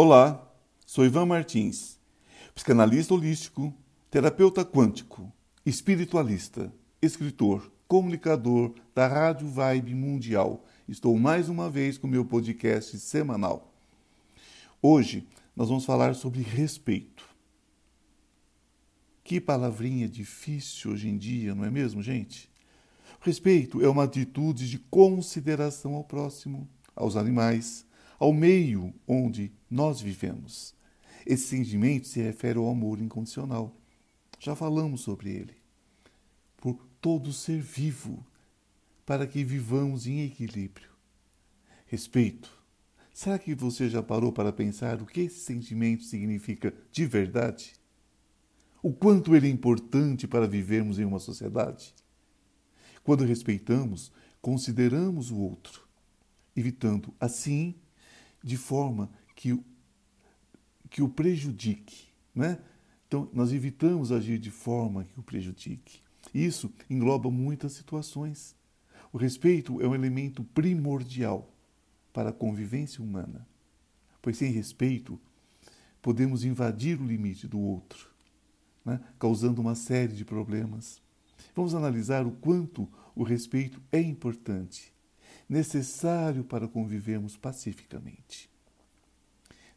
Olá, sou Ivan Martins, psicanalista holístico, terapeuta quântico, espiritualista, escritor, comunicador da Rádio Vibe Mundial. Estou mais uma vez com meu podcast semanal. Hoje nós vamos falar sobre respeito. Que palavrinha difícil hoje em dia, não é mesmo, gente? Respeito é uma atitude de consideração ao próximo, aos animais, ao meio onde nós vivemos. Esse sentimento se refere ao amor incondicional. Já falamos sobre ele. Por todo ser vivo, para que vivamos em equilíbrio. Respeito. Será que você já parou para pensar o que esse sentimento significa de verdade? O quanto ele é importante para vivermos em uma sociedade? Quando respeitamos, consideramos o outro, evitando assim de forma que, que o prejudique. Né? Então, nós evitamos agir de forma que o prejudique. Isso engloba muitas situações. O respeito é um elemento primordial para a convivência humana, pois sem respeito podemos invadir o limite do outro, né? causando uma série de problemas. Vamos analisar o quanto o respeito é importante necessário para convivermos pacificamente.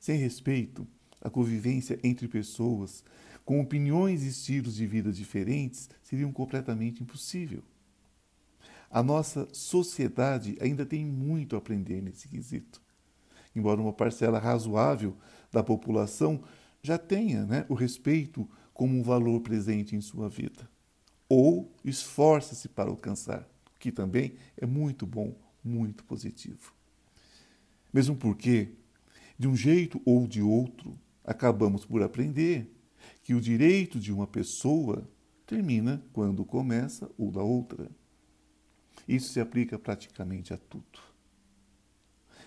Sem respeito, a convivência entre pessoas com opiniões e estilos de vida diferentes seria completamente impossível. A nossa sociedade ainda tem muito a aprender nesse quesito. Embora uma parcela razoável da população já tenha né, o respeito como um valor presente em sua vida, ou esforça-se para alcançar, o que também é muito bom muito positivo. Mesmo porque, de um jeito ou de outro, acabamos por aprender que o direito de uma pessoa termina quando começa o da outra. Isso se aplica praticamente a tudo.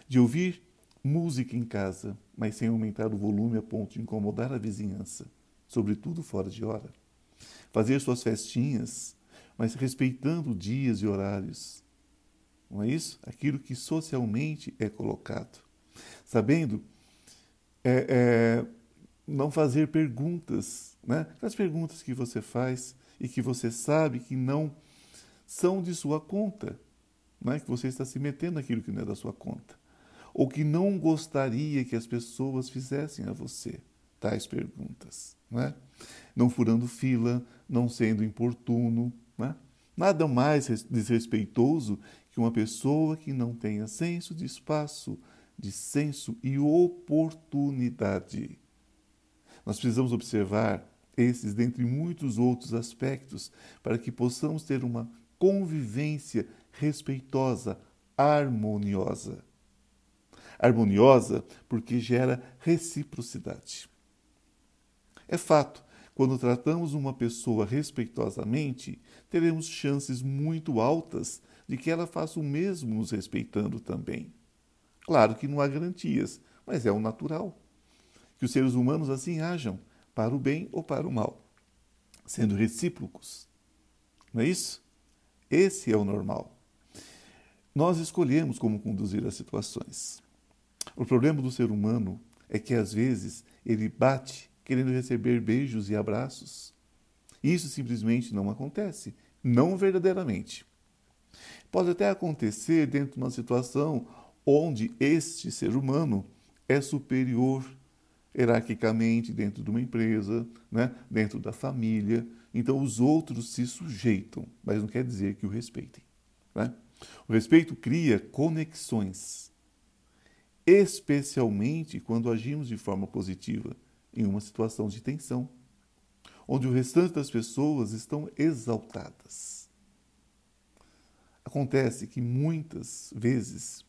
De ouvir música em casa, mas sem aumentar o volume a ponto de incomodar a vizinhança, sobretudo fora de hora. Fazer suas festinhas, mas respeitando dias e horários não é isso? Aquilo que socialmente é colocado. Sabendo é, é, não fazer perguntas, né? Aquelas perguntas que você faz e que você sabe que não são de sua conta, não é? que você está se metendo naquilo que não é da sua conta, ou que não gostaria que as pessoas fizessem a você tais perguntas, não é? Não furando fila, não sendo importuno, não é? Nada mais desrespeitoso que uma pessoa que não tenha senso de espaço, de senso e oportunidade. Nós precisamos observar esses, dentre muitos outros aspectos, para que possamos ter uma convivência respeitosa, harmoniosa. Harmoniosa porque gera reciprocidade. É fato quando tratamos uma pessoa respeitosamente, teremos chances muito altas de que ela faça o mesmo nos respeitando também. Claro que não há garantias, mas é o natural. Que os seres humanos assim hajam, para o bem ou para o mal, sendo recíprocos. Não é isso? Esse é o normal. Nós escolhemos como conduzir as situações. O problema do ser humano é que às vezes ele bate querendo receber beijos e abraços. Isso simplesmente não acontece, não verdadeiramente. Pode até acontecer dentro de uma situação onde este ser humano é superior hierarquicamente dentro de uma empresa, né? dentro da família. Então os outros se sujeitam, mas não quer dizer que o respeitem. Né? O respeito cria conexões, especialmente quando agimos de forma positiva em uma situação de tensão, onde o restante das pessoas estão exaltadas. Acontece que muitas vezes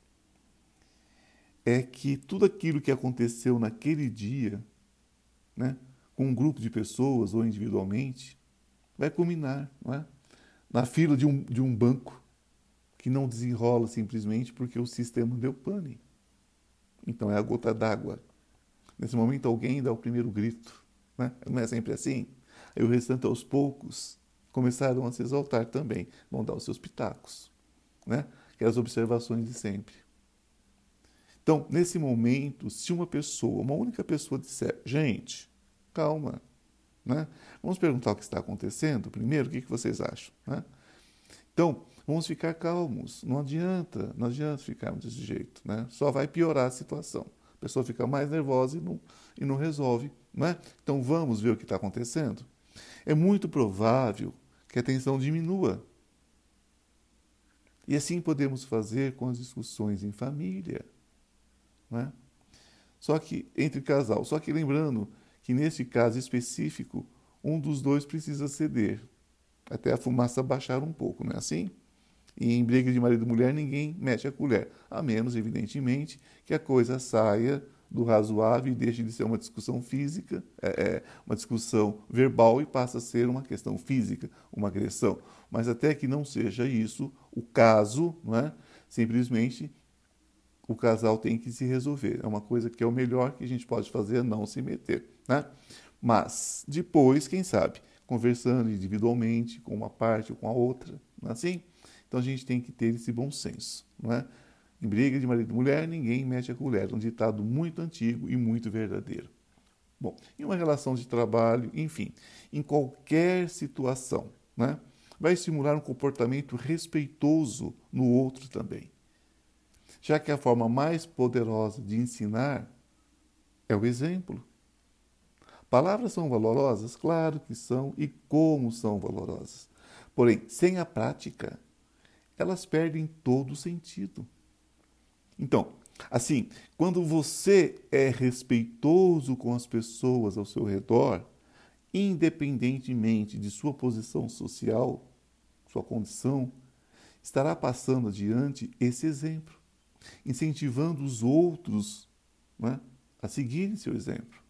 é que tudo aquilo que aconteceu naquele dia, né, com um grupo de pessoas ou individualmente, vai culminar é? na fila de um, de um banco que não desenrola simplesmente porque o sistema deu pane. Então é a gota d'água Nesse momento, alguém dá o primeiro grito. Né? Não é sempre assim? Aí o restante, aos poucos, começaram a se exaltar também, vão dar os seus pitacos. Né? Aquelas observações de sempre. Então, nesse momento, se uma pessoa, uma única pessoa disser, gente, calma, né? Vamos perguntar o que está acontecendo primeiro, o que, vocês acham? Né? Então, vamos ficar calmos, não adianta, não adianta ficarmos desse jeito, né? só vai piorar a situação. A pessoa fica mais nervosa e não, e não resolve. Né? Então, vamos ver o que está acontecendo? É muito provável que a tensão diminua. E assim podemos fazer com as discussões em família. Né? Só que entre casal. Só que lembrando que neste caso específico, um dos dois precisa ceder, até a fumaça baixar um pouco, não é assim? E em briga de marido e mulher, ninguém mete a colher, a menos, evidentemente, que a coisa saia do razoável e deixe de ser uma discussão física, é, é, uma discussão verbal e passa a ser uma questão física, uma agressão. Mas até que não seja isso o caso, não é? simplesmente o casal tem que se resolver. É uma coisa que é o melhor que a gente pode fazer, não se meter. Né? Mas depois, quem sabe, conversando individualmente com uma parte ou com a outra, não é assim? Então a gente tem que ter esse bom senso, não é? Em briga de marido e mulher, ninguém mete a colher. É um ditado muito antigo e muito verdadeiro. Bom, em uma relação de trabalho, enfim, em qualquer situação, né? vai estimular um comportamento respeitoso no outro também. Já que a forma mais poderosa de ensinar é o exemplo. Palavras são valorosas? Claro que são, e como são valorosas. Porém, sem a prática, elas perdem todo o sentido. Então, assim, quando você é respeitoso com as pessoas ao seu redor, independentemente de sua posição social, sua condição, estará passando adiante esse exemplo, incentivando os outros né, a seguirem seu exemplo.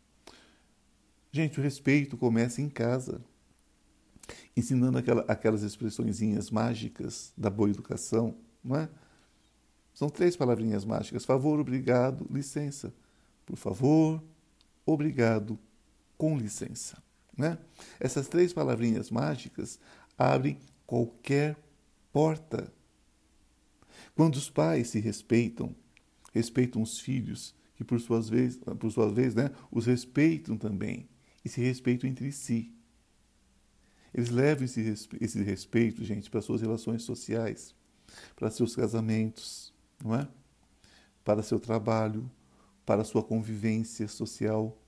Gente, o respeito começa em casa, ensinando aquela, aquelas expressõezinhas mágicas da boa educação, é? São três palavrinhas mágicas: favor, obrigado, licença. Por favor, obrigado, com licença. Né? Essas três palavrinhas mágicas abrem qualquer porta. Quando os pais se respeitam, respeitam os filhos, que por, suas vez, por sua vez né, os respeitam também e se respeitam entre si. Eles levam esse, esse respeito, gente, para suas relações sociais, para seus casamentos, não é? Para seu trabalho, para sua convivência social.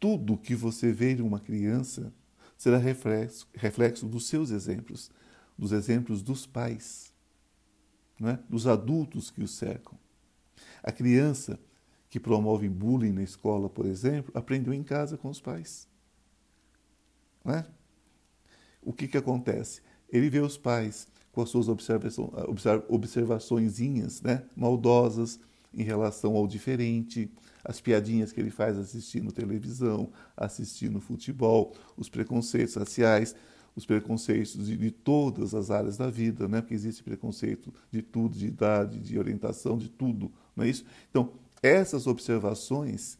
Tudo que você vê em uma criança será reflexo, reflexo dos seus exemplos, dos exemplos dos pais, não é? dos adultos que o cercam. A criança que promove bullying na escola, por exemplo, aprendeu em casa com os pais. Não é? O que, que acontece? Ele vê os pais com as suas observações né, maldosas em relação ao diferente, as piadinhas que ele faz assistindo televisão, assistindo futebol, os preconceitos raciais, os preconceitos de, de, todas as áreas da vida, né? porque existe preconceito de tudo, de idade, de orientação, de tudo, não é isso? Então, essas observações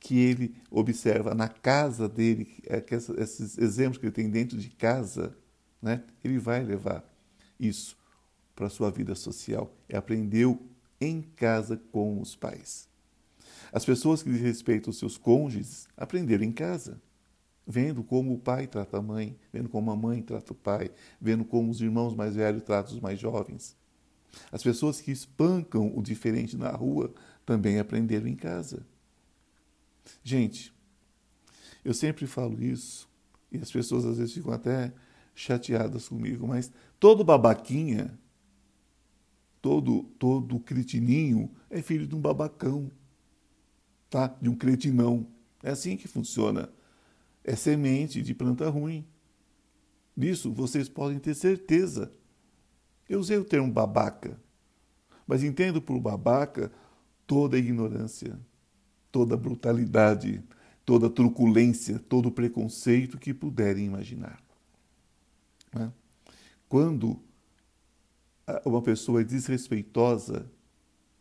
que ele observa na casa dele, é esses exemplos que ele tem dentro de casa, né, ele vai levar isso para a sua vida social. E aprendeu em casa com os pais. As pessoas que respeitam os seus cônjuges aprenderam em casa, vendo como o pai trata a mãe, vendo como a mãe trata o pai, vendo como os irmãos mais velhos tratam os mais jovens. As pessoas que espancam o diferente na rua também aprenderam em casa. Gente, eu sempre falo isso e as pessoas às vezes ficam até chateadas comigo, mas todo babaquinha, todo todo cretininho é filho de um babacão, tá? De um cretinão. É assim que funciona. É semente de planta ruim. Disso vocês podem ter certeza. Eu usei o termo babaca, mas entendo por babaca toda ignorância, toda brutalidade, toda truculência, todo preconceito que puderem imaginar. Né? Quando uma pessoa é desrespeitosa,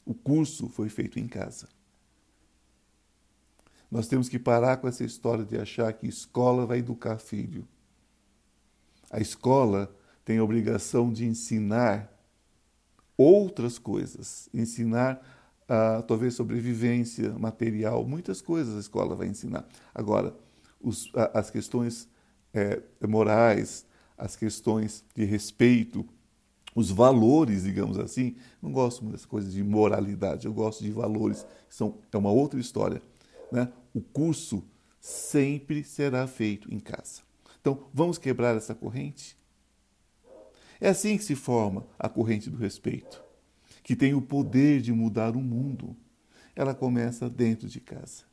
o curso foi feito em casa. Nós temos que parar com essa história de achar que escola vai educar filho. A escola tem a obrigação de ensinar outras coisas, ensinar uh, talvez sobrevivência material, muitas coisas a escola vai ensinar. Agora, os, as questões é, morais, as questões de respeito, os valores, digamos assim, não gosto muito das coisas de moralidade, eu gosto de valores, são, é uma outra história. Né? O curso sempre será feito em casa. Então, vamos quebrar essa corrente? É assim que se forma a corrente do respeito, que tem o poder de mudar o mundo. Ela começa dentro de casa,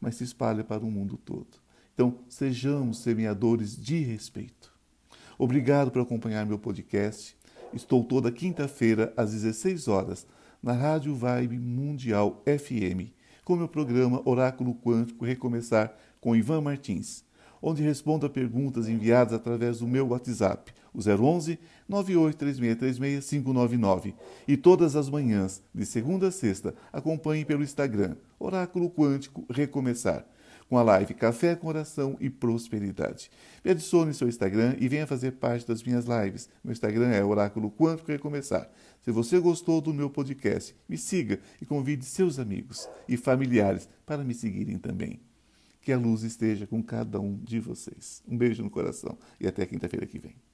mas se espalha para o mundo todo. Então, sejamos semeadores de respeito. Obrigado por acompanhar meu podcast. Estou toda quinta-feira às 16 horas na Rádio Vibe Mundial FM com meu programa Oráculo Quântico Recomeçar com Ivan Martins, onde respondo a perguntas enviadas através do meu WhatsApp, o 011 983636599. E todas as manhãs, de segunda a sexta, acompanhe pelo Instagram Oráculo Quântico Recomeçar com a live Café com Oração e Prosperidade. Me adicione seu Instagram e venha fazer parte das minhas lives. Meu Instagram é Oráculo Quântico Recomeçar. Se você gostou do meu podcast, me siga e convide seus amigos e familiares para me seguirem também. Que a luz esteja com cada um de vocês. Um beijo no coração e até quinta-feira que vem.